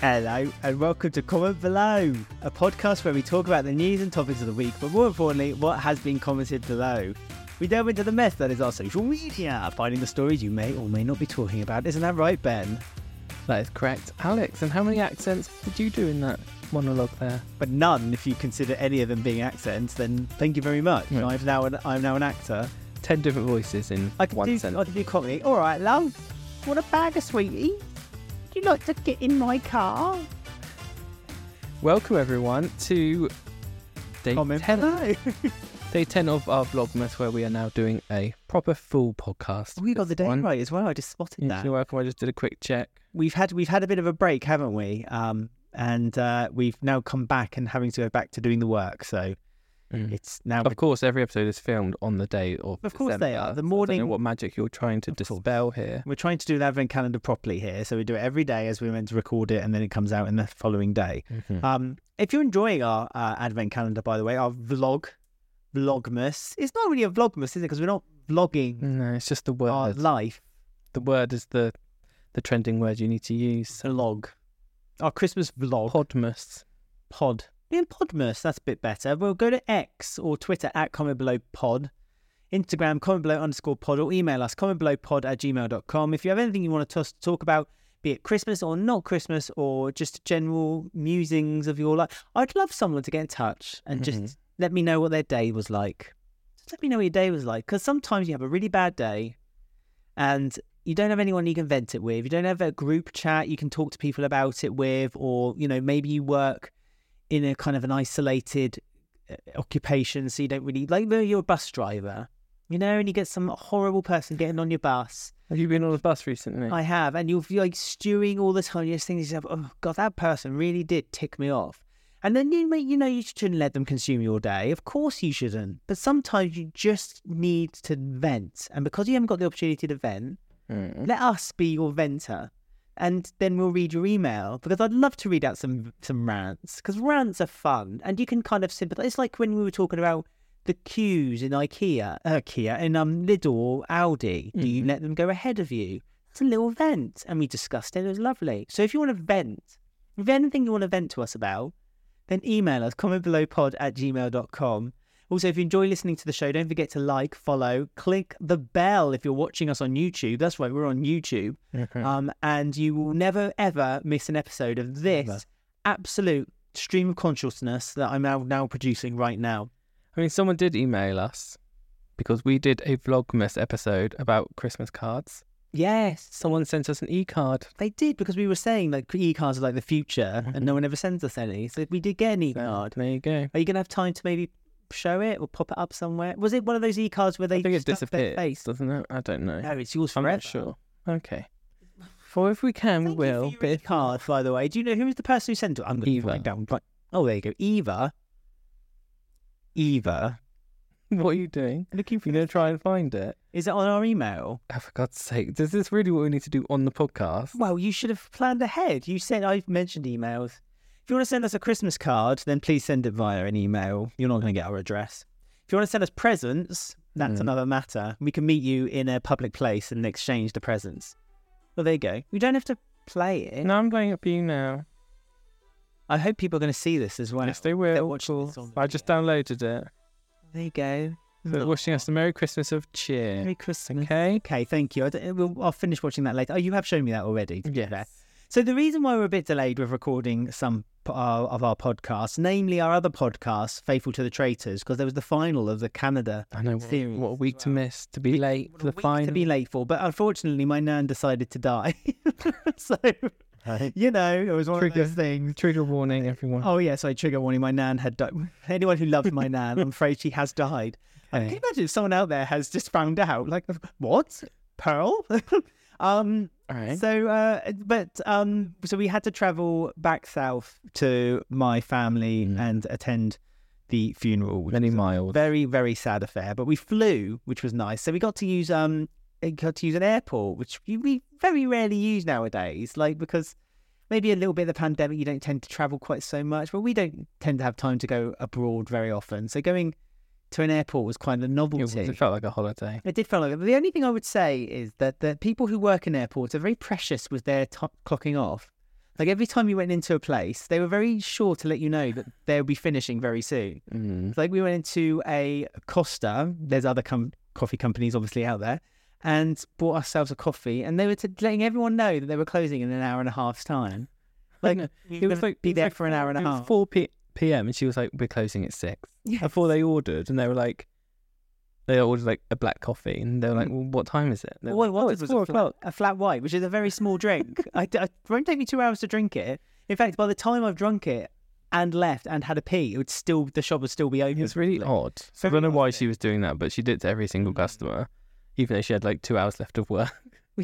Hello, and welcome to Comment Below, a podcast where we talk about the news and topics of the week, but more importantly, what has been commented below. We delve into the mess that is our social media, finding the stories you may or may not be talking about. Isn't that right, Ben? That is correct. Alex, and how many accents did you do in that monologue there? But none, if you consider any of them being accents, then thank you very much. Yeah. I'm now an, I'm now an actor. Ten different voices in I can one do I sentence. can do comedy. All right, love. What a bag of sweetie? Do you like to get in my car? Welcome everyone to day Comment 10, below. day 10 of our Vlogmas where we are now doing a proper full podcast. we got the This date one. right as well. I just spotted Yeah, that. You're welcome. I just did a quick check. we've had we've had a bit of a break, haven't we? Um, and uh, we've now come back and having to go back to doing the work. So it's now. Of course, every episode is filmed on the day of Of course they are. The December, so I don't morning- know what magic you're trying to dispel here. we're trying to do an advent calendar properly here, so we do it every day as we're meant to record it, and then it comes out in the following day. Mhm. Um, if you're enjoying our uh, advent calendar, by the way, our vlog, vlogmas, it's not really a vlogmas, is it? Because we're not vlogging no, it's just the word. our life. the word is the the trending word you need to use. Vlog, our Christmas vlog. Podmas. pod. In Podmas, that's a bit better. We'll go to X or Twitter at comment below pod, Instagram comment below underscore pod, or email us comment below pod at gmail.com. If you have anything you want to talk about, be it Christmas or not Christmas, or just general musings of your life, I'd love someone to get in touch and just Mhm. let me know what their day was like. Just let me know what your day was like. Because sometimes you have a really bad day and you don't have anyone you can vent it with. You don't have a group chat you can talk to people about it with, or, you know, maybe you work in a kind of an isolated uh, occupation, so you don't really like you're a bus driver, you know, and you get some horrible person getting on your bus. Have you been on a bus recently? I have, and you're like stewing all the time. You're just thinking yourself, "Oh God, that person really did tick me off." And then you may, you know, you shouldn't let them consume your day. Of course, you shouldn't. But sometimes you just need to vent, and because you haven't got the opportunity to vent, Mm. let us be your venter and then we'll read your email because I'd love to read out some some rants because rants are fun and you can kind of sympathize. It's like when we were talking about the queues in IKEA, uh, Kia in um Lidl or Aldi. Do you Mhm. let them go ahead of you? It's a little vent, and we discussed it. It was lovely. So if you want to vent, if anything you want to vent to us about, then email us comment below pod at gmail.com. Also, if you enjoy listening to the show, don't forget to like, follow, click the bell if you're watching us on YouTube. That's right, we're on YouTube. Mhm. Um, and you will never ever miss an episode of this Never. absolute stream of consciousness that I'm now now producing right now. I mean, someone did email us because we did a Vlogmas episode about Christmas cards. Yes, Someone sent us an e-card. they did because we were saying that e-cards are like the future, and no one ever sends us any. So we did get an e-card. There you go. Are you gonna have time to maybe show it or pop it up somewhere? Was it one of those e-cards where they I think it stuck their disappeared, face? doesn't it? I don't know. No, it's yours I'm not sure. Okay. For if we can, we Thank you for will. your But e-card, by the way. Do you know who was the person who sent it? I'm going to Eva. write down. Right. Oh, there you go. Eva. Eva. what are you doing? Looking for going to try and find it? Is it on our email? Oh, for God's sake. Is this really what we need to do on the podcast? Well, you should have planned ahead. You said I've mentioned emails. If you want to send us a Christmas card, then please send it via an email. You're not going to get our address. If you want to send us presents, that's Mm. another matter. We can meet you in a public place and exchange the presents. Well, there you go. We don't have to play it. No, I'm playing it for you now. I hope people are going to see this as well. yes, they will. of watching this on the I just downloaded it. There you go. So wishing us a Merry Christmas of cheer. Merry Christmas. Okay? Okay, thank you. I we'll, I'll finish watching that later. Oh, you have shown me that already. Yes. So the reason why we're a bit delayed with recording some uh, of our podcasts, namely our other podcast, Faithful to the Traitors, because there was the final of the Canada I know. What, series what a week to miss, to be late for the final. to be late for, but unfortunately my nan decided to die. so you know, it was one Trigger. of those things. Trigger warning, everyone. Oh yes, I trigger warning. My nan had died. Anyone who loves my nan, I'm afraid she has died. Can you imagine if someone out there has just found out? Like, what? Pearl? um. All right. So, uh, but um, so we had to travel back south to my family Mm. and attend the funeral. Many miles. Very, very sad affair. But we flew, which was nice. So we got to use um, got to use an airport, which we, we very rarely use nowadays. Like because maybe a little bit of the pandemic, you don't tend to travel quite so much. But we don't tend to have time to go abroad very often. So going to an airport was quite a It, novelty. was, it felt like a holiday. It did feel like it. The only thing I would say is that the people who work in airports are very precious with their t- clocking off. Like every time you went into a place, they were very sure to let you know that they'll be finishing very soon. Mm. Like we went into a Costa. There's other com- coffee companies obviously out there, and bought ourselves a coffee. And they were t- letting everyone know that they were closing in an hour and a half's time. Like It was like be there for an hour and a half. four p- p.m. and she was like, "We're closing at 6 Yes. Before they ordered, and they were like, they ordered like a black coffee, and they were like, "Well, what time is it?" They were All I like, wanted "Oh, it's was four a flat, o'clock." a flat white, which is a very small drink. I, it won't take me two hours to drink it. In fact, by the time I've drunk it and left and had a pee, it would still the shop would still be open. It's really Like, odd. I don't know why she was doing that, but she did it to every single customer, even though she had like two hours left of work.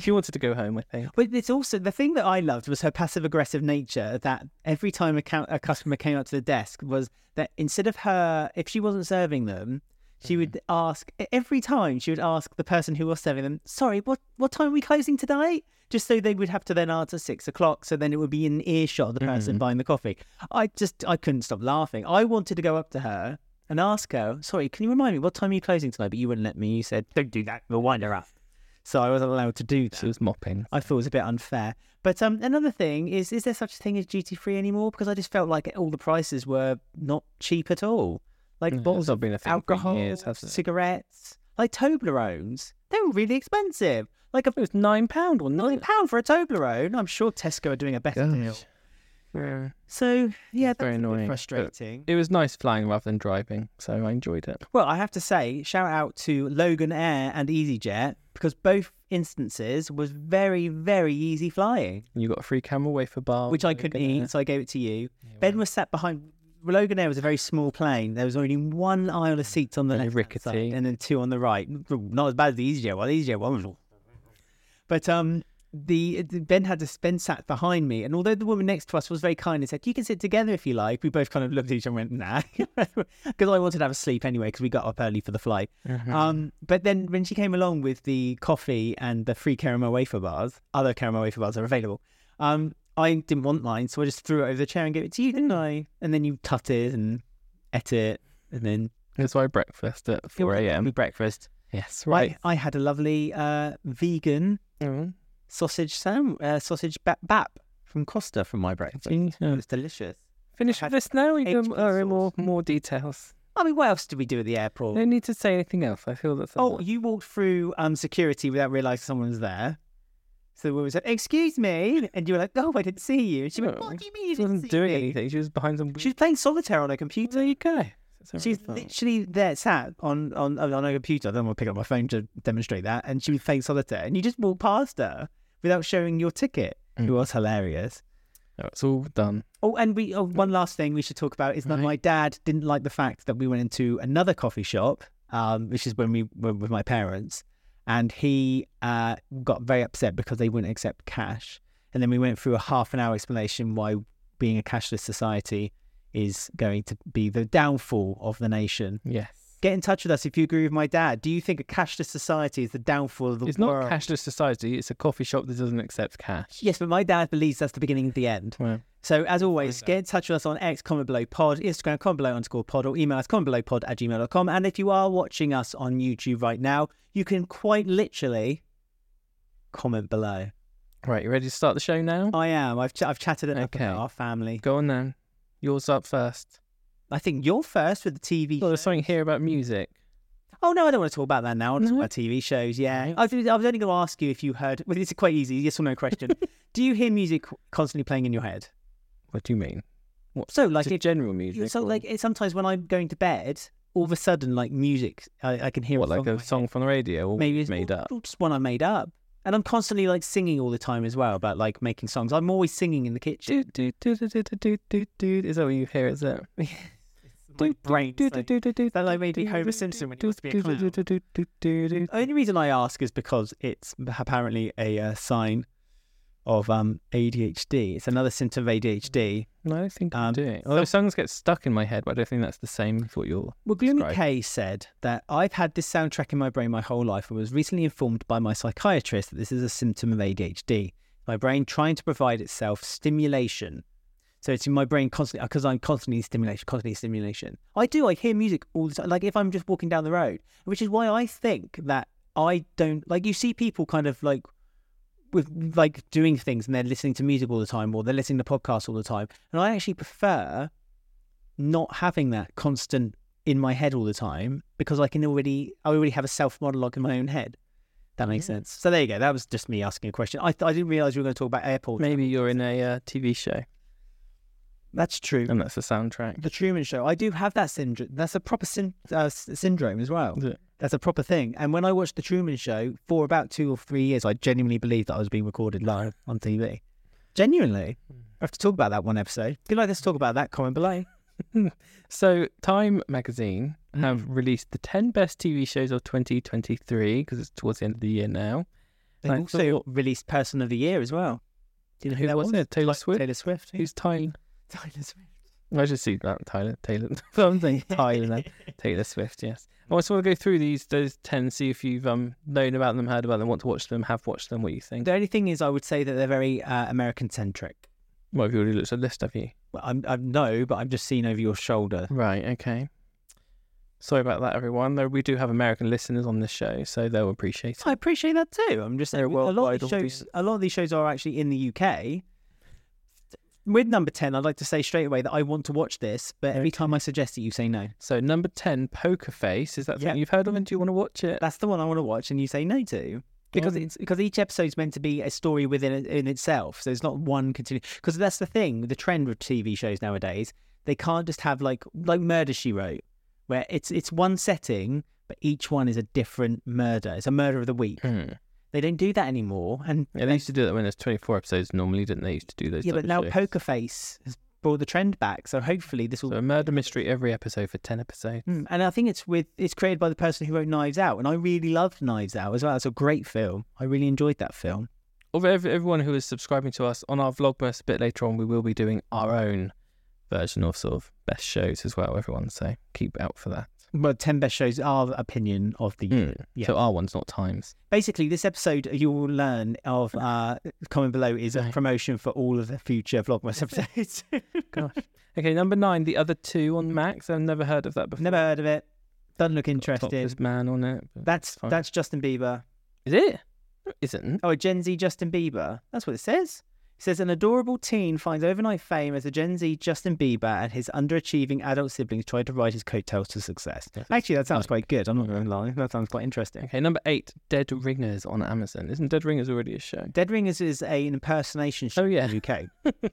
She wanted to go home, I think. But it's also the thing that I loved was her passive aggressive nature. That every time a, a customer came up to the desk was that instead of her, if she wasn't serving them, she would ask every time she would ask the person who was serving them, "Sorry, what what time are we closing today?" Just so they would have to then answer six o'clock. So then it would be in earshot of the person Mhm. buying the coffee. I just I couldn't stop laughing. I wanted to go up to her and ask her, "Sorry, can you remind me what time are you closing tonight?" But you wouldn't let me. You said, "Don't do that. We'll wind her up." So I wasn't allowed to do that. She was mopping. I thought it was a bit unfair. But um, another thing is, is there such a thing as duty free anymore? Because I just felt like all the prices were not cheap at all. Like No, bottles of been a thing for alcohol, years, cigarettes, like Toblerones, they were really expensive. Like a It was nine pound or nine pound for a Toblerone. I'm sure Tesco are doing a better deal. Yeah. So yeah, that's very annoying, frustrating. It was nice flying rather than driving, so I enjoyed it. Well, I have to say, shout out to Loganair and EasyJet because both instances was very, very easy flying. And you got a free camel wafer bar, which I couldn't eat, so I gave it to you. Yeah, Ben well, was sat behind. Loganair was a very small plane. There was only one aisle of seats on the Very left side and then two on the right. Not as bad as the EasyJet one. The EasyJet one was. But um, the, the Ben had to Ben sat behind me, and although the woman next to us was very kind and said, "You can sit together if you like," we both kind of looked at each other and went, "Nah," because I wanted to have a sleep anyway because we got up early for the flight. Mhm. Um, but then when she came along with the coffee and the free caramel wafer bars, other caramel wafer bars are available. Um, I didn't want mine, so I just threw it over the chair and gave it to you, didn't I? And then you cut it and ate it, and then That's why breakfast at four a.m. breakfast. Yes, Right, right. I, had a lovely uh, vegan Mm. Sausage sam uh, sausage bap, bap from Costa from my breakfast. It was delicious. Finish with this now. HP can uh, more more details. I mean, what else did we do at the airport? No need to say anything else. I feel that's Oh, you walked through um security without realizing someone was there. So the woman said, "Excuse me," and you were like, "Oh, I didn't see you." And she went, "What do you mean you she wasn't doing me?" anything. She was behind some. She was playing solitaire on her computer. there you go. She's literally there, sat on on on her computer. Then I don't want to pick up my phone to demonstrate that, and she was playing solitaire, and you just walk past her without showing your ticket. It Mm. was hilarious. It's all done. Oh, and we oh, one last thing we should talk about is that Right. my dad didn't like the fact that we went into another coffee shop, um, which is when we were with my parents, and he uh, got very upset because they wouldn't accept cash. And then we went through a half an hour explanation why being a cashless society is going to be the downfall of the nation. Yes. Get in touch with us if you agree with my dad. Do you think a cashless society is the downfall of the world? It's not cashless society. It's a coffee shop that doesn't accept cash. Yes, but my dad believes that's the beginning of the end. Well, So as always, get in touch with us on X, comment below pod, Instagram, comment below underscore pod, or email us comment below pod at gmail.com. And if you are watching us on YouTube right now, you can quite literally comment below. right. You ready to start the show now? I am. I've, ch- I've chatted it up Okay. about our family. Go on then. Yours up first. I think you're first with the TV. Well, oh, there's something here about music. Oh no, I don't want to talk about that now. I want to talk about TV shows. Yeah. I was, I was only going to ask you if you heard. Well, it's quite easy. Yes or no question. Do you hear music constantly playing in your head? What do you mean? So, like, if, general music. so or like it- sometimes when I'm going to bed, all of a sudden, like music, I, I can hear what, like a my song head. from the radio, or maybe it's made or- up. or just one I made up. And I'm constantly like singing all the time as well about like making songs. I'm always singing in the kitchen. Do, do, do, do, do, do, do, do. Is that what you hear? Is it? My brain's Do, like- do, do, do, that like made me Homer Simpson when he do, wants be a do, do, do, do, do, do, do. The only reason I ask is because it's apparently a uh, sign of um, ADHD. It's another symptom of ADHD. No, I don't think I'm Um, doing. Although songs get stuck in my head, but I don't think that's the same as what you're. Well, Gloomy. K said that I've had this soundtrack in my brain my whole life and was recently informed by my psychiatrist that this is a symptom of ADHD. My brain trying to provide itself stimulation. So it's in my brain constantly because I'm constantly stimulation, constantly stimulation. I do. I hear music all the time. Like if I'm just walking down the road, which is why I think that I don't like. You see people kind of like with like doing things and they're listening to music all the time or they're listening to podcasts all the time. And I actually prefer not having that constant in my head all the time because I can already I already have a self monologue in my own head. That makes Yeah. sense. So there you go. That was just me asking a question. I, I didn't realize we were going to talk about airport. Maybe you're in a uh, TV show That's true. and that's the soundtrack. The Truman Show. I do have that syndrome. That's a proper syn- uh, syndrome as well. It? That's a proper thing. And when I watched The Truman Show for about two or three years, I genuinely believed that I was being recorded live on TV. Genuinely. Hmm. I have to talk about that one episode. If you'd like us to talk about that, comment below. So, Time magazine mm-hmm. have released the 10 best TV shows of 2023 because it's towards the end of the year now. They I also thought- released Person of the Year as well. Do you know who Who that was? was it? Taylor Swift? Taylor Swift. Who's Tyler? Taylor Swift? I just see that Tyler. Taylor. I'm saying Tyler. Taylor Swift. Yes. I just want to go through these those 10, see if you've um known about them, heard about them, want to watch them, have watched them. What you think? The only thing is, I would say that they're very uh, American centric. Well, have you already looked at the list? Have you? Well, I'm, I no, but I'm just seeing over your shoulder. Right. Okay. Sorry about that, everyone. Though we do have American listeners on this show, so they'll appreciate it. I appreciate that too. I'm just saying a a lot of these shows. audience. A lot of these shows are actually in the UK. With number ten, I'd like to say straight away that I want to watch this, but every time I suggest it, you say no. So number ten, Poker Face. Is that something you've heard of, and do you want to watch it? That's the one I want to watch, and you say no to because Um, it's because each episode's meant to be a story within it, in itself. So it's not one continuous. Because that's the thing, the trend with TV shows nowadays. They can't just have like like Murder She Wrote, where it's it's one setting, but each one is a different murder. It's a murder of the week. Hmm. They don't do that anymore, and Yeah, they used to do that when there's 24 episodes normally, didn't they? Used to do those. yeah, but now shows. Poker Face has brought the trend back. So hopefully this will. So a murder mystery every episode for 10 episodes. Mm, and I think it's with it's created by the person who wrote Knives Out, and I really loved Knives Out as well. It's a great film. I really enjoyed that film. Ev- everyone who is subscribing to us on our Vlogmas a bit later on, we will be doing our own version of sort of best shows as well, everyone. So keep out for that. But ten best shows are the opinion of the year. Mm. Yeah. So our one's not times. Basically, this episode you will learn of uh, comment below is a promotion for all of the future Vlogmas episodes. Gosh. Okay, number nine, the other two on Max. I've never heard of that before. Never heard of it. Doesn't look interesting. man on it. That's that's Justin Bieber. Is it? It Isn't. Oh, a Gen Z Justin Bieber. That's what it says. Says an adorable teen finds overnight fame as a Gen Z Justin Bieber and his underachieving adult siblings try to ride his coattails to success. Actually, that sounds quite good. I'm not going to lie. That sounds quite interesting. Okay, number eight, Dead Ringers on Amazon. Isn't Dead Ringers already a show? Dead Ringers is a, an impersonation show Oh, yeah. in the UK.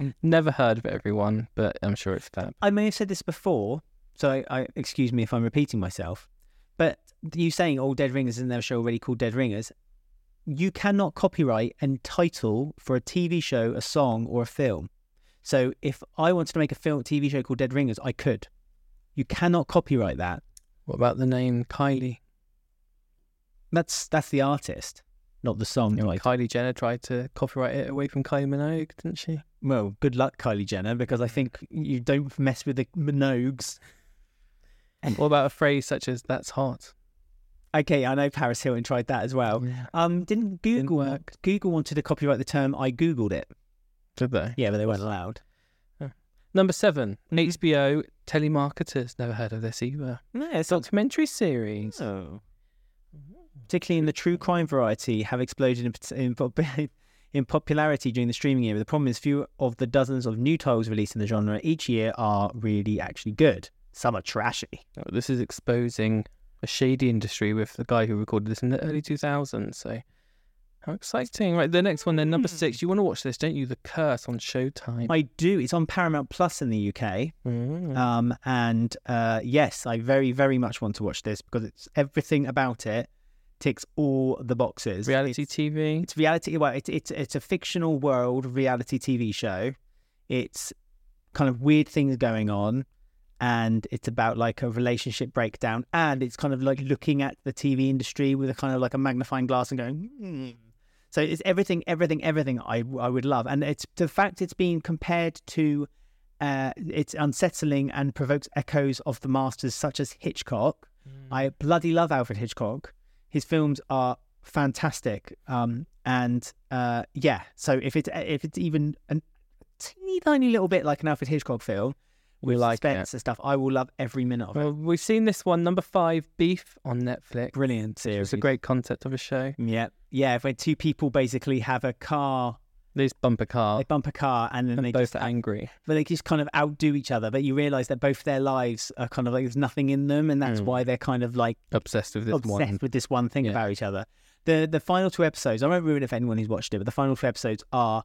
Never heard of it, everyone, but I'm sure it's fab. I may have said this before, so I, I excuse me if I'm repeating myself. But you saying all Dead Ringers in their show already called Dead Ringers, you cannot copyright and title for a TV show, a song, or a film. So if I wanted to make a film TV show called Dead Ringers, I could. You cannot copyright that. What about the name Kylie? That's that's the artist, not the song. You know, right? Kylie Jenner tried to copyright it away from Kylie Minogue, didn't she? Well, good luck, Kylie Jenner, because I think you don't mess with the Minogues. What about a phrase such as "That's hot"? Okay, I know Paris Hilton tried that as well. Yeah. Um, didn't Google work. Google wanted to copyright the term I googled it. Did they? Yeah, but they weren't allowed. Number 7 Mhm. HBO telemarketers. Never heard of this either. No, it's a Documentary series. Oh. Particularly in the true crime variety, have exploded in, in, in popularity during the streaming era. The problem is, few of the dozens of new titles released in the genre each year are really actually good. Some are trashy. Oh, This is exposing a shady industry with the guy who recorded this in the early 2000s. So, how exciting! Right, the next one then, number Hmm. six. You want to watch this, don't you? The Curse on Showtime. I do. It's on Paramount Plus in the UK. Mm. Um, and uh, yes, I very, very much want to watch this because it's everything about it ticks all the boxes. Reality It's, TV. it's reality. Well, it's it's it's a fictional world reality TV show. It's kind of weird things going on, and it's about like a relationship breakdown, and it's kind of like looking at the TV industry with a kind of like a magnifying glass and going. Hmm. So it's everything, everything, everything I I would love, and it's the fact it's being compared to. Uh, it's unsettling and provokes echoes of the masters such as Hitchcock. I bloody love Alfred Hitchcock. His films are fantastic. Um, and uh, yeah, so if it's if it's even a teeny tiny little bit like an Alfred Hitchcock film, We like suspense and stuff. I will love every minute of it. Well, we've seen this one, number five, Beef on Netflix. Brilliant series. It's a great concept of a show. Yeah, yeah. When two people basically have a car, These bumper car they bump a car, and then and they both just angry. but they just kind of outdo each other. But you realise that both their lives are kind of like there's nothing in them, and that's Mm. why they're kind of like Obsessed with this obsessed one. with this one thing Yeah. about each other. The the final two episodes, I won't ruin it for anyone who's watched it, but the final two episodes are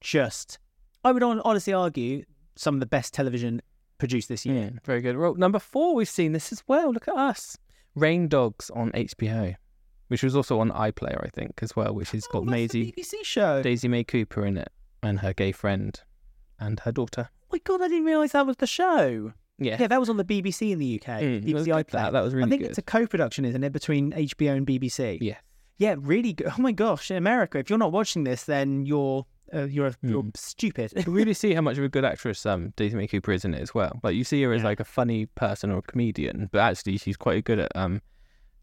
just, I would honestly argue, some of the best television produced this year. Yeah, very good. Well, number four, we've seen this as well. Look at us. Rain Dogs on HBO, which was also on iPlayer, I think, as well, which has Oh, got Maisie, BBC show. Daisy May Cooper in it and her gay friend and her daughter. oh my god, I didn't realise that was the show. Yeah. Yeah, that was on the BBC in the UK. Mm, it was BBC iPlayer. that. That was really I think good. it's a co-production, isn't it, between HBO and BBC? Yeah. Yeah, really good. Oh my gosh, in America, if you're not watching this, then you're uh, you're you're Mm. stupid. You really see how much of a good actress um, Daisy May Cooper is in it as well. Like you see her as Yeah. like a funny person or a comedian, but actually she's quite good at um,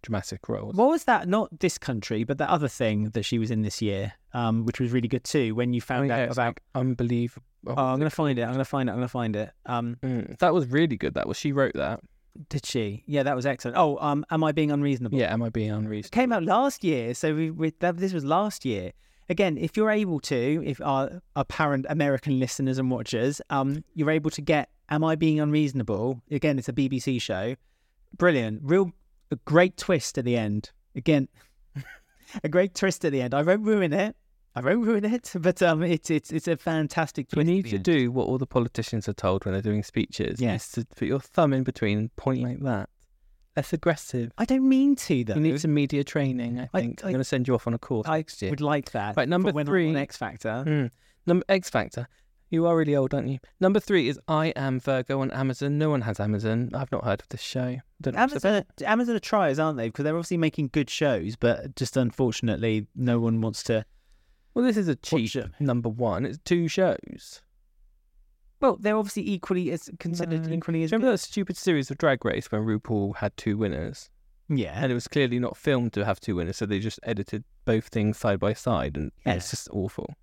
dramatic roles. what was that? Not this country, but the other thing that she was in this year, um, which was really good too. When you Oh, found yeah, out about, like unbelievable. oh, I'm gonna find it. I'm gonna find it. I'm gonna find it. Um, Mm, that was really good. That was she wrote that. did she? Yeah, that was excellent. Oh, um, am I being unreasonable? Yeah, am I being It unreasonable? came out last year, so we, we that, this was last year. Again, if you're able to, if our apparent American listeners and watchers, um, you're able to get "Am I Being Unreasonable?" Again, it's a BBC show. Brilliant, real, a great twist at the end. Again, a great twist at the end. I won't ruin it. I won't ruin it, but um, it's it's it's a fantastic You twist. need to end. do what all the politicians are told when they're doing speeches. Yes. is to put your thumb in between point like that. Less aggressive. I don't mean to though. You need some media training, I think. I, am going to send you off on a course I next year. would like that. Right, number when three. on X Factor. Mm. Number X Factor. You are really old, aren't you? Number three is I Am Virgo on Amazon. No one has Amazon. I've not heard of this show. Don't Amazon, are, Amazon are triers, aren't they? Because they're obviously making good shows, but just unfortunately, no one wants to. Well, this is a cheap number one. It's two shows. Well, they're obviously equally as considered No. equally as Remember good. that stupid series of Drag Race when RuPaul had two winners? Yeah, And it was clearly not filmed to have two winners, so they just edited both things side by side, and Yeah. it's just awful.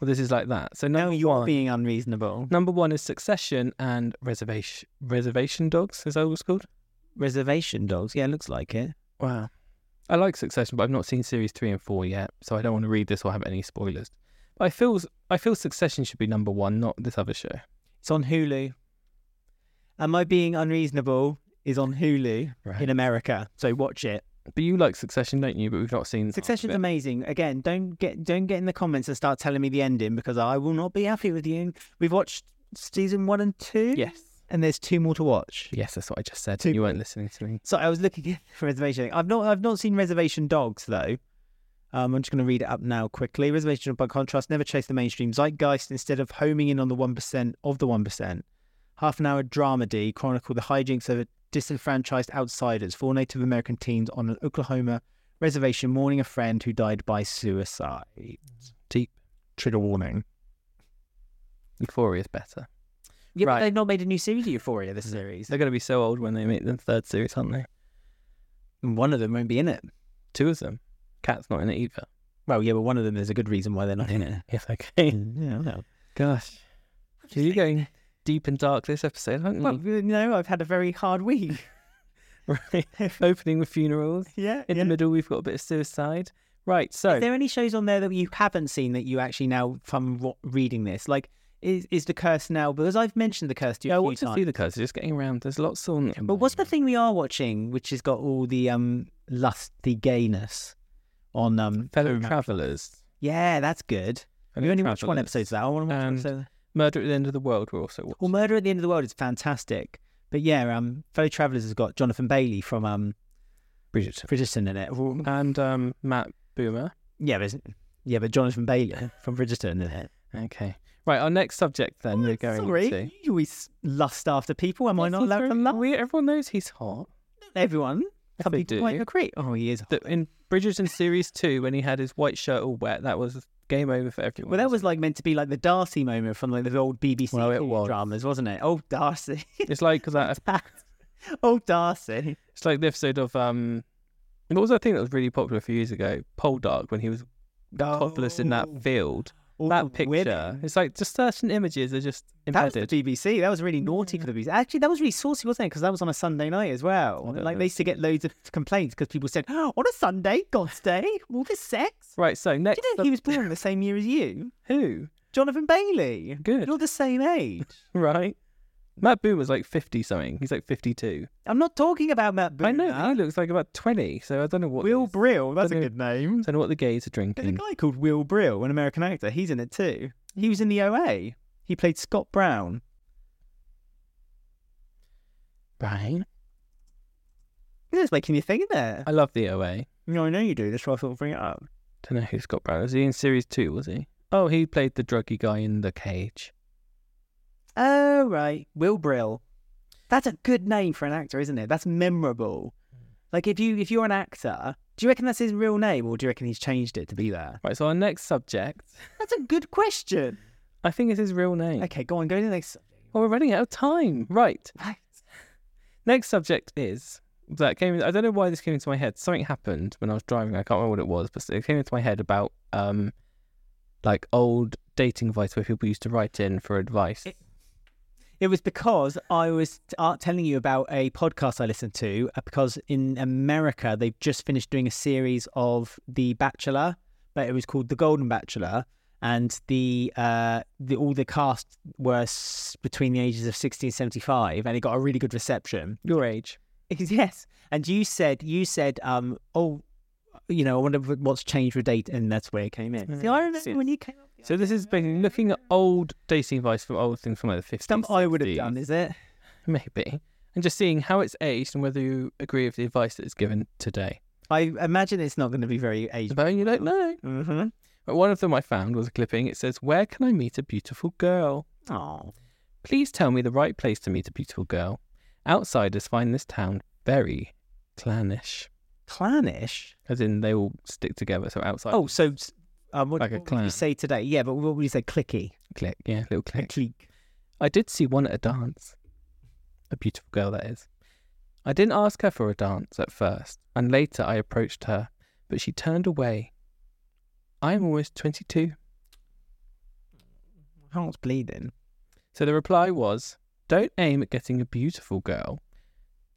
Well, this is like that. So now you're being unreasonable. number one is Succession and Reservation Reservation Dogs. Is that what it's called? Reservation dogs. Yeah, looks like it. Wow. I like Succession, but I've not seen series three and four yet, so I don't want to read this or have any spoilers. But I feel I feel Succession should be number one, not this other show. It's on Hulu. Am I being unreasonable? Is on Hulu Right. in America, so watch it. But you like Succession, don't you? But we've not seen half of Succession's it. amazing. Again, don't get don't get in the comments and start telling me the ending because I will not be happy with you. We've watched season one and two. Yes. and there's two more to watch. Yes, that's what I just said. Two- You weren't listening to me. So I was looking for Reservation. I've not I've not seen Reservation Dogs though. Um, I'm just going to read it up now quickly. Reservation, by contrast, never chased the mainstream zeitgeist. Instead of homing in on the one percent of the one percent, half an hour dramedy chronicle the hijinks of disenfranchised outsiders, four Native American teens on an Oklahoma reservation mourning a friend who died by suicide. Deep. Trigger warning. Euphoria is better. Yeah, Right. but they've not made a new series of Euphoria. This series. They're going to be so old when they make the third series, aren't they? One of them won't be in it. Two of them. Cat's not in it either. Well, yeah, but one of them there's a good reason why they're not in it. Yes, okay. Yeah, I know. Gosh. You're going deep and dark this episode, aren't you? Well, you know, I've had a very hard week. right. Opening with funerals. yeah. In the middle, we've got a bit of suicide. Right, so Is there any shows on there that you haven't seen that you actually now, from ro- reading this, like, is is the curse now? Because I've mentioned the curse to you yeah, I a few want to times. see the curse. Just getting around. There's lots on. But what's the thing we are watching, which has got all the um lusty gayness on um fellow travellers? Yeah, that's good. We've only watched one episode of that. I want to watch And- episode. Murder at the End of the World. We're also watching. Well, Murder at the End of the World is fantastic. But yeah, um, fellow travellers has got Jonathan Bailey from um Bridgerton. Bridgerton in it. And um, Matt Bomer. Yeah, but yeah, but Jonathan Bailey from Bridgerton in it. Okay. Right, our next subject then we're going Sorry, to. you always lust after people. Am I not allowed to love we- everyone knows he's hot. everyone? Some they people do. might agree. Oh, he is. That in Bridgerton series two, when he had his white shirt all wet, that was game over for everyone. Well, that was like meant to be like the Darcy moment from like the old BBC Well, it was. dramas, wasn't it? Oh, Darcy. it's like that. oh, Darcy. It's like the episode of um. What was that thing that was really popular a few years ago? Poldark, when he was topless in that Oh. field. All that the picture. women. It's like just certain images are just That was the. BBC. That was really naughty for the BBC. Actually, that was really saucy, wasn't it? Because that was on a Sunday night as well. Like know. they used to get loads of complaints because people said, "Oh, on a Sunday, God's Day, all this sex." Right. So next, Do you know he was born the same year as you, who? Jonathan Bailey? Good. You're the same age. Right. Matt Boone was like fifty something. He's like fifty-two. I'm not talking about Matt I Boone. know. He looks like about twenty. So I don't know what. Will Brill. That's a know- good name. don't know what the gays are drinking. There's a guy called Will Brill, an American actor. He's in it too. He was in the OA. He played Scott Brown. Right. It's making me think there. I love the OA. No, I know you do. That's why I thought I'd bring it up. Don't know who Scott Brown was. He in series two, was he? Oh, he played the druggy guy in the cage. Oh right, Will Brill. That's a good name for an actor, isn't it? That's memorable. Like if you if you're an actor, do you reckon that's his real name, or do you reckon he's changed it to be that? Right. So our next subject, That's a good question. I think it's his real name. Okay, go on, go to the next. Well, we're running out of time. Right. Next subject is that came. I don't know why this came into my head. Something happened when I was driving. I can't remember what it was, but it came into my head about um, like old dating advice where people used to write in for advice. It- It was because I was uh, telling you about a podcast I listened to. uh, Because in America, they've just finished doing a series of The Bachelor, but it was called The Golden Bachelor, and the uh, the all the cast were s- between the ages of sixty and seventy five, and it got a really good reception. Your age. Yes, and you said you said um oh. You know, I wonder what's changed with date, and that's where it came in. See, I remember yes. when you came. So this is basically looking at old dating advice from old things from like the fifties. Stuff I would have done, is it? maybe, and just seeing how it's aged and whether you agree with the advice that is given today. I imagine it's not going to be very aged. But you don't know. Mm-hmm. But one of them I found was a clipping. It says, "Where can I meet a beautiful girl?" Oh, Please tell me the right place to meet a beautiful girl. Outsiders find this town very clannish, clannish. as in they all stick together. So outside, Oh, so um, what, Like a what would you say today? Yeah, but what would you say? Clicky, click, yeah, little click. clique. I did see one at a dance. A beautiful girl, that is. I didn't ask her for a dance at first, and later I approached her, but she turned away. I am almost 22. My Heart's bleeding. So the reply was Don't aim at getting a beautiful girl.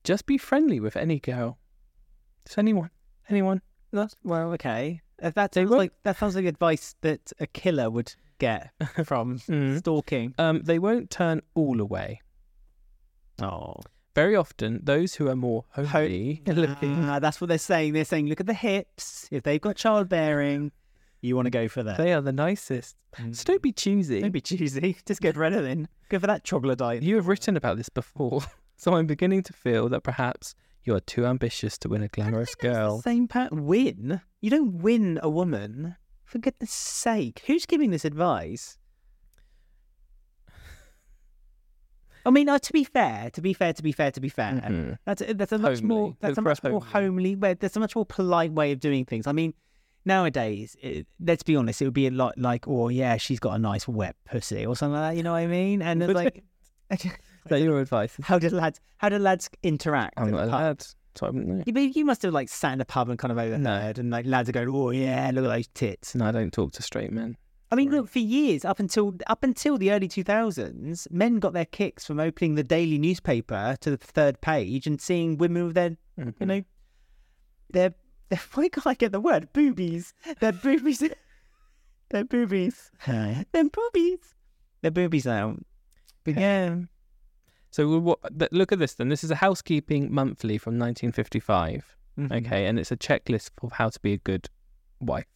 Just be friendly with any girl. Just anyone. Anyone. That's well, okay. If that sounds like that sounds like advice that a killer would get from Mm. stalking. Um, they won't turn all away. Oh, Very often, those who are more homely looking, Ah, that's what they're saying. They're saying, look at the hips. If they've got childbearing, you want to go for that. they are the nicest. So don't be choosy. Don't be choosy. Just get Adrenaline. Go for that troglodyte. You have written about this before, so I'm beginning to feel that perhaps you are too ambitious to win a glamorous girl. Same pat win. You don't win a woman. For goodness sake, who's giving this advice? I mean, uh, to be fair, to be fair, to be fair, to be fair, Mhm. that's a, that's a much more Homely. that's a much a more homely. homely way. That's a much more polite way of doing things. I mean, nowadays, it, let's be honest, it would be a lot like, oh yeah, she's got a nice wet pussy or something like that. You know what I mean? And it's like, that your advice? how did lads how do lads interact? I'm not pub? allowed, so I wouldn't know. You, but you must have like sat in a pub and kind of overheard, and like lads are going, "Oh yeah, look at those tits." No, I don't talk to straight men. I mean, look, for years up until up until the early two thousands, men got their kicks from opening the daily newspaper to the third page and seeing women with their, you Mhm. know, their, their why can't I get the word boobies? Their boobies, their boobies, their boobies, their boobies out. But yeah, So what, look at this then. This is a housekeeping monthly from 1955. Mhm. Okay, and it's a checklist of how to be a good wife.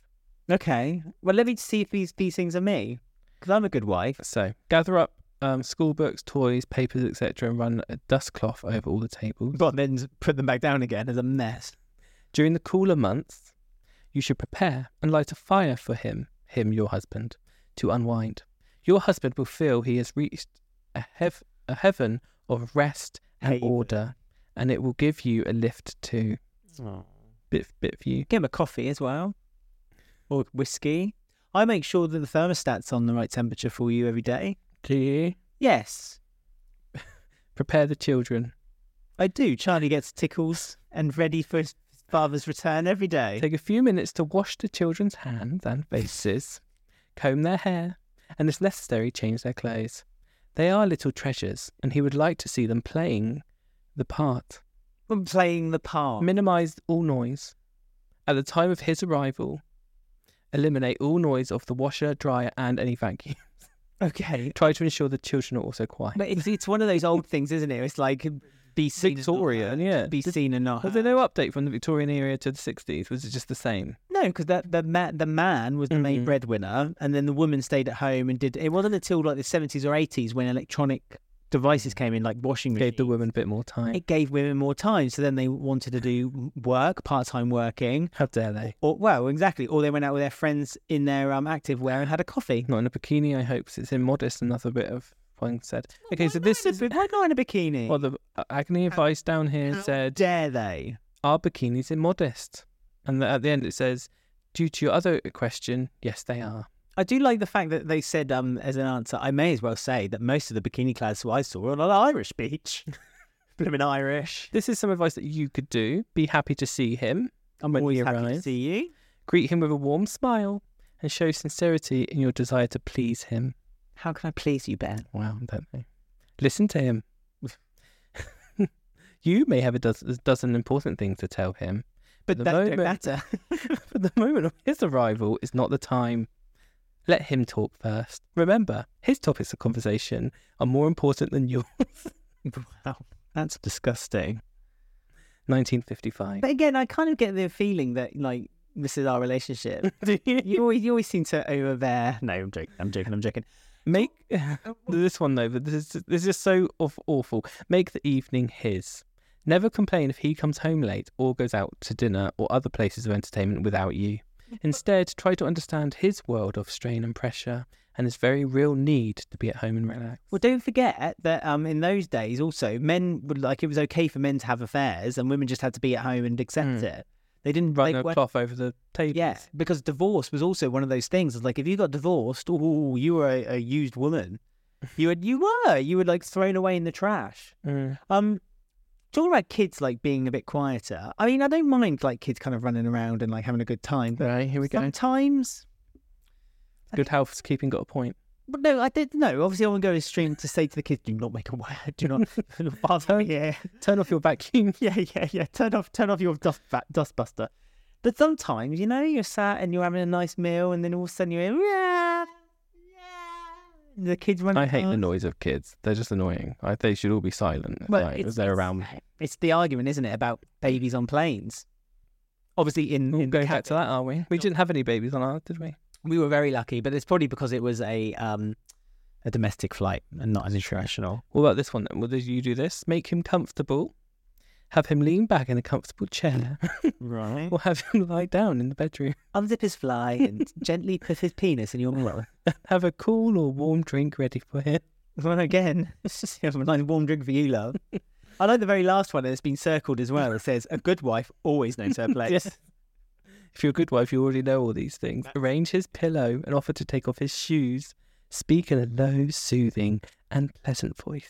okay. Well, let me see if these these things are me, because I'm a good wife. So gather up um, school books, toys, papers, etc., and run a dust cloth over all the tables. But then put them back down again as a mess. During the cooler months, you should prepare and light a fire for him, him, your husband, to unwind. Your husband will feel he has reached a, hev- a heaven of rest and Haven. order, and it will give you a lift too. Bit, bit for you. Get him a coffee as well, or whiskey. I make sure that the thermostat's on the right temperature for you every day. Do you? Yes, Prepare the children. I do. Charlie gets tickles and ready for his father's return every day. Take a few minutes to wash the children's hands and faces. comb their hair, and if necessary, change their clothes. They are little treasures, and he would like to see them playing the part. I'm playing the part. Minimize all noise. At the time of his arrival, eliminate all noise of the washer, dryer, and any vacuum. Okay. Try to ensure the children are also quiet. But it's, it's one of those old things, isn't it? It's like um, be seen Victorian, yeah. Be Did- seen and not Was there no update from the Victorian era to the 60s? Was it just the same? No, because the the man the man was the main Mhm. breadwinner, and then the woman stayed at home and did. It wasn't until like the seventies or eighties when electronic devices came in, like washing machines. Gave the women a bit more time. It gave women more time, so then they wanted to do work, part time working, How dare they? or well, exactly, or they went out with their friends in their um active wear and had a coffee. Not in a bikini, I hope, 'cause it's immodest. Another bit of said. Okay, so this is. why not in a bikini? Well, the uh, agony advice down here How said, dare they? Are bikinis immodest? And at the end it says, Due to your other question, yes, they are. I do like the fact that they said um as an answer. I may as well say that most of the bikini clads who I saw were on an Irish beach. Blooming Irish. This is some advice that you could do. Be happy to see him. I'm When always he happy to see you. Greet him with a warm smile and show sincerity in your desire to please him. How can I please you, Ben? Wow, don't know. Listen to him. you may have a a dozen important things to tell him, But the that don't moment- matter. but the moment of his arrival is not the time. Let him talk first. Remember, his topics of conversation are more important than yours. wow, that's disgusting. 1955. But again, I kind of get the feeling that like this is our relationship. You you always you always seem to over there. No, I'm joking. I'm joking. I'm joking. make oh, oh. this one though? But this is this is so aw- awful. Make the evening his. Never complain if he comes home late or goes out to dinner or other places of entertainment without you. Instead, try to understand his world of strain and pressure and his very real need to be at home and relax. Well, don't forget that um in those days also men would like it was okay for men to have affairs and women just had to be at home and accept Mm. it. They didn't Run a cloth over the table. Yeah, because divorce was also one of those things. It's like if you got divorced, oh, you were a, a used woman. You had, you were, you were like thrown away in the trash. Mm. Um, talking about kids like being a bit quieter. I mean, I don't mind like kids kind of running around and like having a good time. But Right, here we go. sometimes, Good housekeeping got a point. but no, I did no. Obviously, I won't go to stream to say to the kids, "Do not make a word. Do not bother here." Turn off your vacuum. Yeah, yeah, yeah. Turn off, turn off your dust ba- dustbuster. But sometimes, you know, you're sat and you're having a nice meal, and then all of a sudden you hear, yeah, yeah. The kids run. I hate the noise of kids. They're just annoying. I, they should all be silent. Well, like, it's, they're around. It's the argument, isn't it, about babies on planes? Obviously, in, in going back to that, are we? We didn't have any babies on ours, did we? we were very lucky, but it's probably because it was a um a domestic flight and not an international. What about this one then? Well, did you do this? Make him comfortable. Have him lean back in a comfortable chair, Right. or have him lie down in the bedroom. Unzip his fly and gently put his penis in your mouth. Have a cool or warm drink ready for him. Well, again, it's have a nice warm drink for you, love. I like the very last one that's been circled as well. It says, "A good wife always knows her place." Yes. If you're a good wife, you already know all these things. Arrange his pillow and offer to take off his shoes. Speak in a low, soothing, and pleasant voice.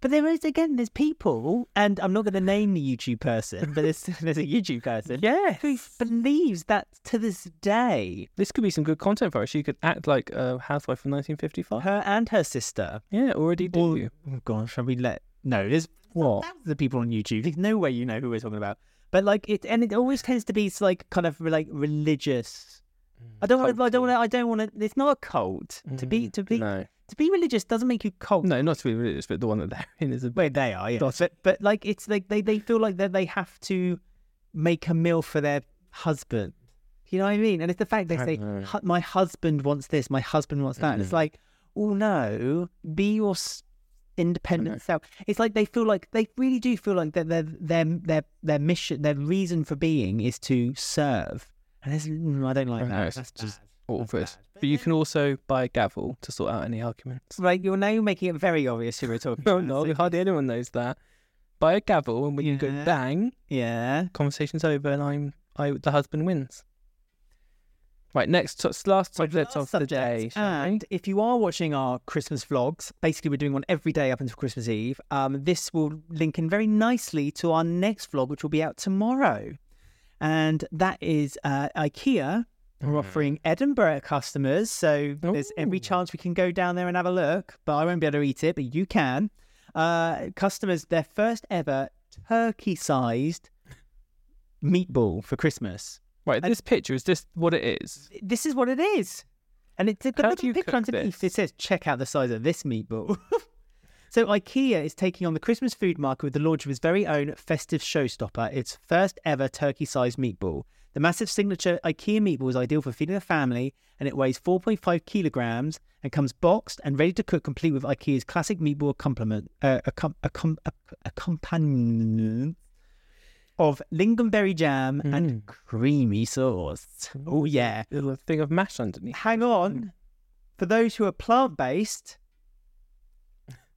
But there is again, there's people, and I'm not going to name the YouTube person, but there's there's a YouTube person Yes. who believes that to this day, This could be some good content for us. You could act like a housewife from 1955. her and her sister. Yeah, already do. You. Oh gosh, shall we let? No, there's What? of people on YouTube. There's no way you know who we're talking about. But like it, and it always tends to be like kind of like religious. Mm. I don't. want. I don't want. I don't want to. It's not a cult. To be mm-hmm. to be No. To be religious doesn't make you cult. No, not to be religious, but the one that they're in is a Well, they are, yeah. But but like it's like they they feel like that they have to make a meal for their husband. You know what I mean? And it's the fact they say, know. "My husband wants this. My husband wants that." And it's Mhm. like, oh no, be your know. independent self. It's like they feel like they really do feel like that their their their their mission, their reason for being is to serve. And there's, mm, I don't like I know, that. it's That's just bad. Bad. But you can also buy a gavel to sort out any arguments. Right, you're now making it very obvious who we're talking No, about. no, So- hardly anyone knows that. Buy a gavel, and when you go bang, yeah. conversation's over, and I'm I the husband wins. Right, next last subject of the day. And if you are watching our Christmas vlogs, basically we're doing one every day up until Christmas Eve. Um, this will link in very nicely to our next vlog, which will be out tomorrow, and that is uh, IKEA We're offering Edinburgh customers, so there's every chance we can go down there and have a look. But I won't be able to eat it, but you can. Uh, customers, their first ever turkey-sized meatball for Christmas. Right, And- this picture is this what it is? This is what it is, and it's a How do little picture underneath. It says, "Check out the size of this meatball." so IKEA is taking on the Christmas food market with the launch of its very own festive showstopper, its first ever turkey-sized meatball. The massive signature IKEA meatball is ideal for feeding a family, and it weighs 4.5 kilograms and comes boxed and ready to cook, complete with IKEA's classic meatball accompaniment, uh, accom- accom- accompaniment of lingonberry jam and Mm. creamy sauce. Oh yeah. A thing of mash underneath. Hang on. For those who are plant based,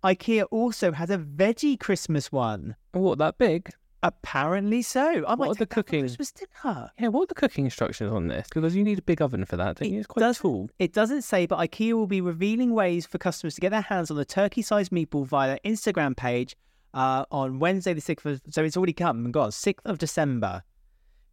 IKEA also has a veggie Christmas one. What that big? Apparently so. I might are the take that for cooking- Christmas dinner. Yeah, what are the cooking instructions on this? Because you need a big oven for that, don't you? It It's quite does- tall. It doesn't say, but IKEA will be revealing ways for customers to get their hands on the turkey-sized meatball via their Instagram page uh, on Wednesday, the sixth of. So it's already come and gone. Sixth of December.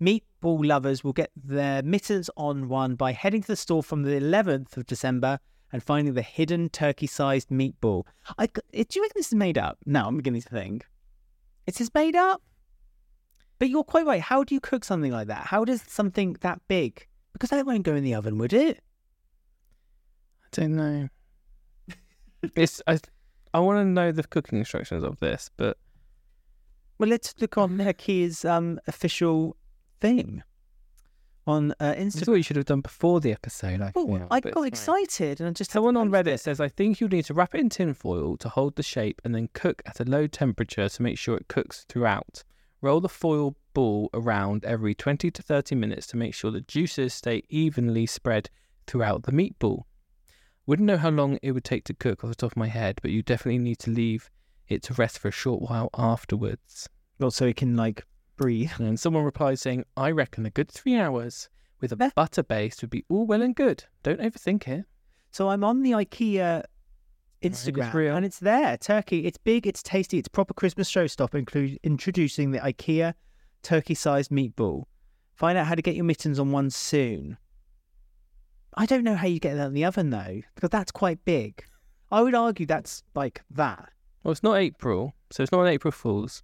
Meatball lovers will get their mittens on one by heading to the store from the 11th of December and finding the hidden turkey-sized meatball. I, do you reckon this is made up? No, I'm beginning to think. It is made up. But you're quite right. How do you cook something like that? How does something that big? Because that won't go in the oven, would it? I don't know. it's I I want to know the cooking instructions of this, but Well, let's look on IKEA's um, official thing on uh, this is what you should have done before the episode. I Oh, feel, I got it's fine. excited and I just Someone on Reddit it. says, I think you'll need to wrap it in tin foil to hold the shape and then cook at a low temperature to make sure it cooks throughout. Roll the foil ball around every 20 to 30 minutes to make sure the juices stay evenly spread throughout the meatball. Wouldn't know how long it would take to cook off the top of my head, but you definitely need to leave it to rest for a short while afterwards. Well, so it can like breathe. And someone replies saying, I reckon a good three hours with a butter base would be all well and good. Don't overthink it. So I'm on the IKEA Instagram reel. and it's there. Turkey. It's big. It's tasty. It's proper Christmas showstopper. Include introducing the IKEA turkey-sized meatball. Find out how to get your mittens on one soon. I don't know how you get that in the oven though, because that's quite big. I would argue that's like that. Well, it's not April, so it's not an April Fool's.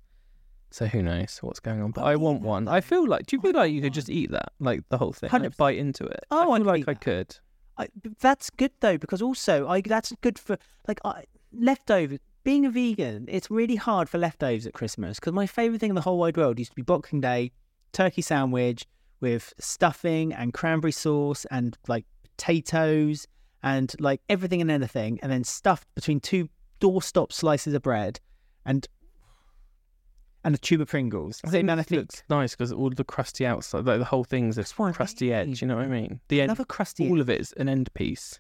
So who knows what's going on? But Oh, I want one. I feel like. Do you feel like you could just eat that, like the whole thing, like 100%. bite into it? Oh, I I'd feel like eat I that. could. I, that's good though because also I that's good for like I, leftovers. Being a vegan, it's really hard for leftovers at Christmas because my favorite thing in the whole wide world used to be Boxing Day, turkey sandwich with stuffing and cranberry sauce and like potatoes and like everything and anything, and then stuffed between two doorstop slices of bread and and a tube of Pringles. I think man, I this think looks nice because all the crusty outside, like the whole thing's a That's what I crusty edge. You know what I mean? The end, another crusty. all of it is an end piece.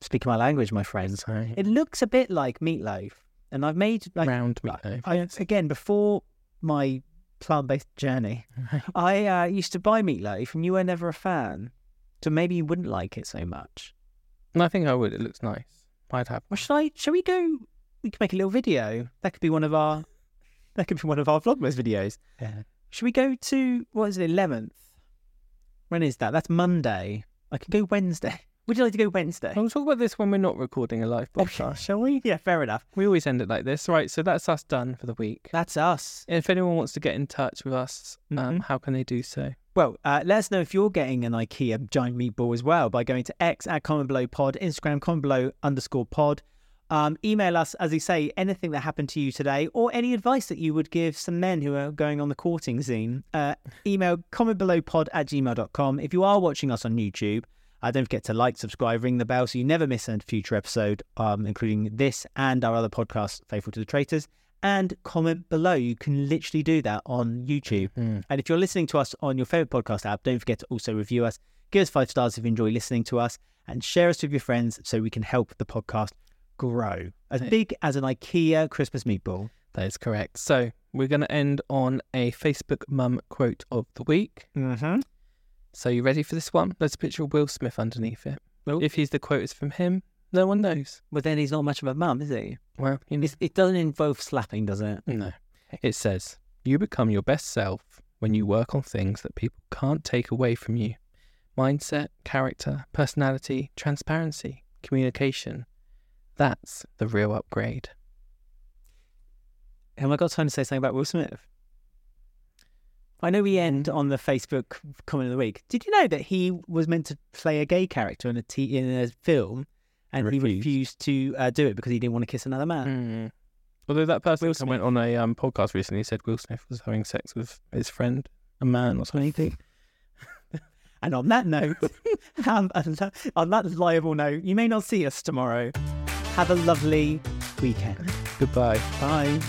Speaking my language, my friends. So, It looks a bit like meatloaf, and I've made like round meatloaf. I, again, before my plant-based journey, I uh, used to buy meatloaf, and you were never a fan, so maybe you wouldn't like it so much. And I think I would. It looks nice. I'd have. Or should I? Shall we go? We could make a little video. That could be one of our. That could be one of our Vlogmas videos. Yeah. Should we go to what is it? Eleventh. When is that? That's Monday. I could go Wednesday. Would you like to go Wednesday? We'll talk about this when we're not recording a live podcast, shall we? Yeah, fair enough. We always end it like this, right? So that's us done for the week. That's us. If anyone wants to get in touch with us, um, Mhm. how can they do so? Well, uh, let us know if you're getting an IKEA giant meatball as well by going to X at comment below pod, Instagram comment below underscore pod. Um, email us, as you say, anything that happened to you today or any advice that you would give some men who are going on the courting scene. Uh, email comment below pod at gmail.com. If you are watching us on YouTube, uh, don't forget to like, subscribe, ring the bell so you never miss a future episode, um, including this and our other podcast, Faithful to the Traitors. And comment below. You can literally do that on YouTube. Hmm. And if you're listening to us on your favorite podcast app, don't forget to also review us, give us five stars if you enjoy listening to us, and share us with your friends so we can help the podcast grow as big as an IKEA Christmas meatball. That is correct. So we're going to end on a Facebook mum quote of the week. Mm-hmm. So you ready for this one? There's a picture of Will Smith underneath it. Oh. If he's the quote is from him, no one knows. But then he's not much of a mum, is he? Well, you know, It's, it doesn't involve slapping, does it? no. It says, "You become your best self when you work on things that people can't take away from you. mindset, character, personality, transparency, communication. That's the real upgrade. Have I got time to say something about Will Smith? I know we end on the Facebook comment of the week. Did you know that he was meant to play a gay character in a t- in a film, and he Refused. refused to uh, do it because he didn't want to kiss another man? Mm. Although that person Will went on a um, podcast recently said Will Smith was having sex with his friend, a man or something. And on that note, on that liable note, you may not see us tomorrow. Have a lovely weekend. Goodbye. Bye.